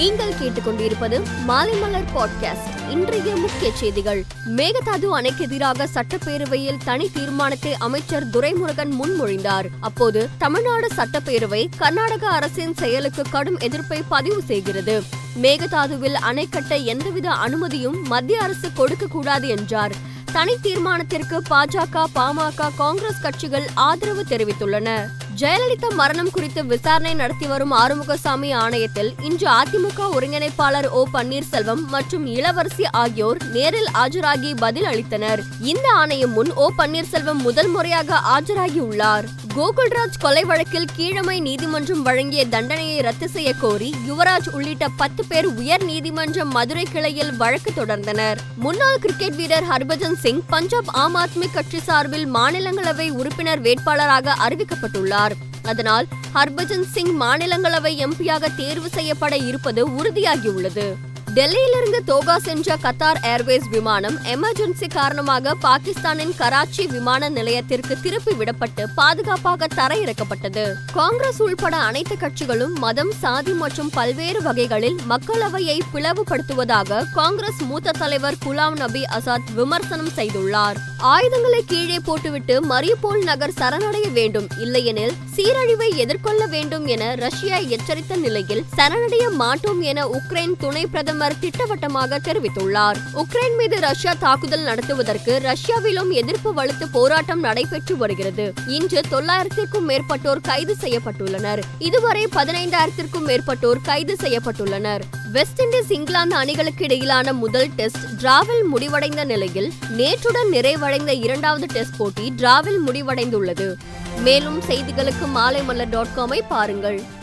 நீங்கள் கேட்டுக்கொண்டிருப்பது மாலைமலர் பாட்காஸ்ட் இன்றைய முக்கிய செய்திகள். மேகதாது அணைக்கு எதிராக சட்டப்பேரவையில் தனி தீர்மானத்தை அமைச்சர் துரைமுருகன் முன்மொழிந்தார். அப்போது தமிழ்நாடு சட்டப்பேரவை கர்நாடக அரசின் செயலுக்கு கடும் எதிர்ப்பை பதிவு செய்கிறது. மேகதாதுவில் அணை கட்ட எந்தவித அனுமதியும் மத்திய அரசு கொடுக்க கூடாது என்றார். தனி தீர்மானத்திற்கு பாஜக பாமக காங்கிரஸ் கட்சிகள் ஆதரவு தெரிவித்துள்ளன. ஜெயலலிதா மரணம் குறித்து விசாரணை நடத்தி வரும் ஆறுமுகசாமி ஆணையத்தில் இன்று அதிமுக ஒருங்கிணைப்பாளர் ஓ பன்னீர்செல்வம் மற்றும் இளவரசி ஆகியோர் நேரில் ஆஜராகி பதில் அளித்தனர். இந்த ஆணையம் முன் ஓ பன்னீர்செல்வம் முதல் முறையாக ஆஜராகியுள்ளார் கோகுல்ராஜ் கொலை வழக்கில் கீழமை நீதிமன்றம் வழங்கிய தண்டனையை ரத்து செய்ய கோரி யுவராஜ் உள்ளிட்ட பத்து பேர் உயர் நீதிமன்றம் மதுரை கிளையில் வழக்கு தொடர்ந்தனர். முன்னாள் கிரிக்கெட் வீரர் ஹர்பஜன் சிங் பஞ்சாப் ஆம் ஆத்மி கட்சி சார்பில் மாநிலங்களவை உறுப்பினர் வேட்பாளராக அறிவிக்கப்பட்டுள்ளார். அதனால் ஹர்பஜன் சிங் மாநிலங்களவை எம்பியாக தேர்வு செய்யப்பட இருப்பது உறுதியாகியுள்ளது. டெல்லியிலிருந்து தோகா சென்ற கத்தார் ஏர்வேஸ் விமானம் எமர்ஜென்சி காரணமாக பாகிஸ்தானின் கராச்சி விமான நிலையத்திற்கு திருப்பி விடப்பட்டு பாதுகாப்பாக தரையிறக்கப்பட்டது. காங்கிரஸ் உள்பட அனைத்து கட்சிகளும் மதம் சாதி மற்றும் பல்வேறு வகைகளில் மக்களவையை பிளவுபடுத்துவதாக காங்கிரஸ் மூத்த தலைவர் குலாம் நபி ஆசாத் விமர்சனம் செய்துள்ளார். ஆயுதங்களை கீழே போட்டுவிட்டு மரியபோல் நகர் சரணடைய வேண்டும் இல்லையெனில் சீரழிவை எதிர்கொள்ள வேண்டும் என ரஷ்யா எச்சரித்த நிலையில் சரணடைய மாட்டோம் என உக்ரைன் துணை பிரதமர் திட்டவட்டமாக தெரிவித்துள்ளார். உக்ரைன் மீது ரஷ்யா தாக்குதல் நடத்துவதற்கு ரஷ்யாவிலும் எதிர்ப்பு வலுத்து போராட்டம் நடைபெற்று வருகிறது. இன்று தொள்ளாயிரத்திற்கும் மேற்பட்டோர் கைது செய்யப்பட்டுள்ளனர். இதுவரை பதினைந்தாயிரத்திற்கும் மேற்பட்டோர் கைது செய்யப்பட்டுள்ளனர். வெஸ்ட் இண்டீஸ் இங்கிலாந்து அணிகளுக்கு இடையிலான முதல் டெஸ்ட் டிராவில் முடிவடைந்த நிலையில் நேற்றுடன் நிறைவடைந்த இரண்டாவது டெஸ்ட் போட்டி டிராவில் முடிவடைந்துள்ளது. மேலும் செய்திகளுக்கு மாலை மலர் டாட் காமை பாருங்கள்.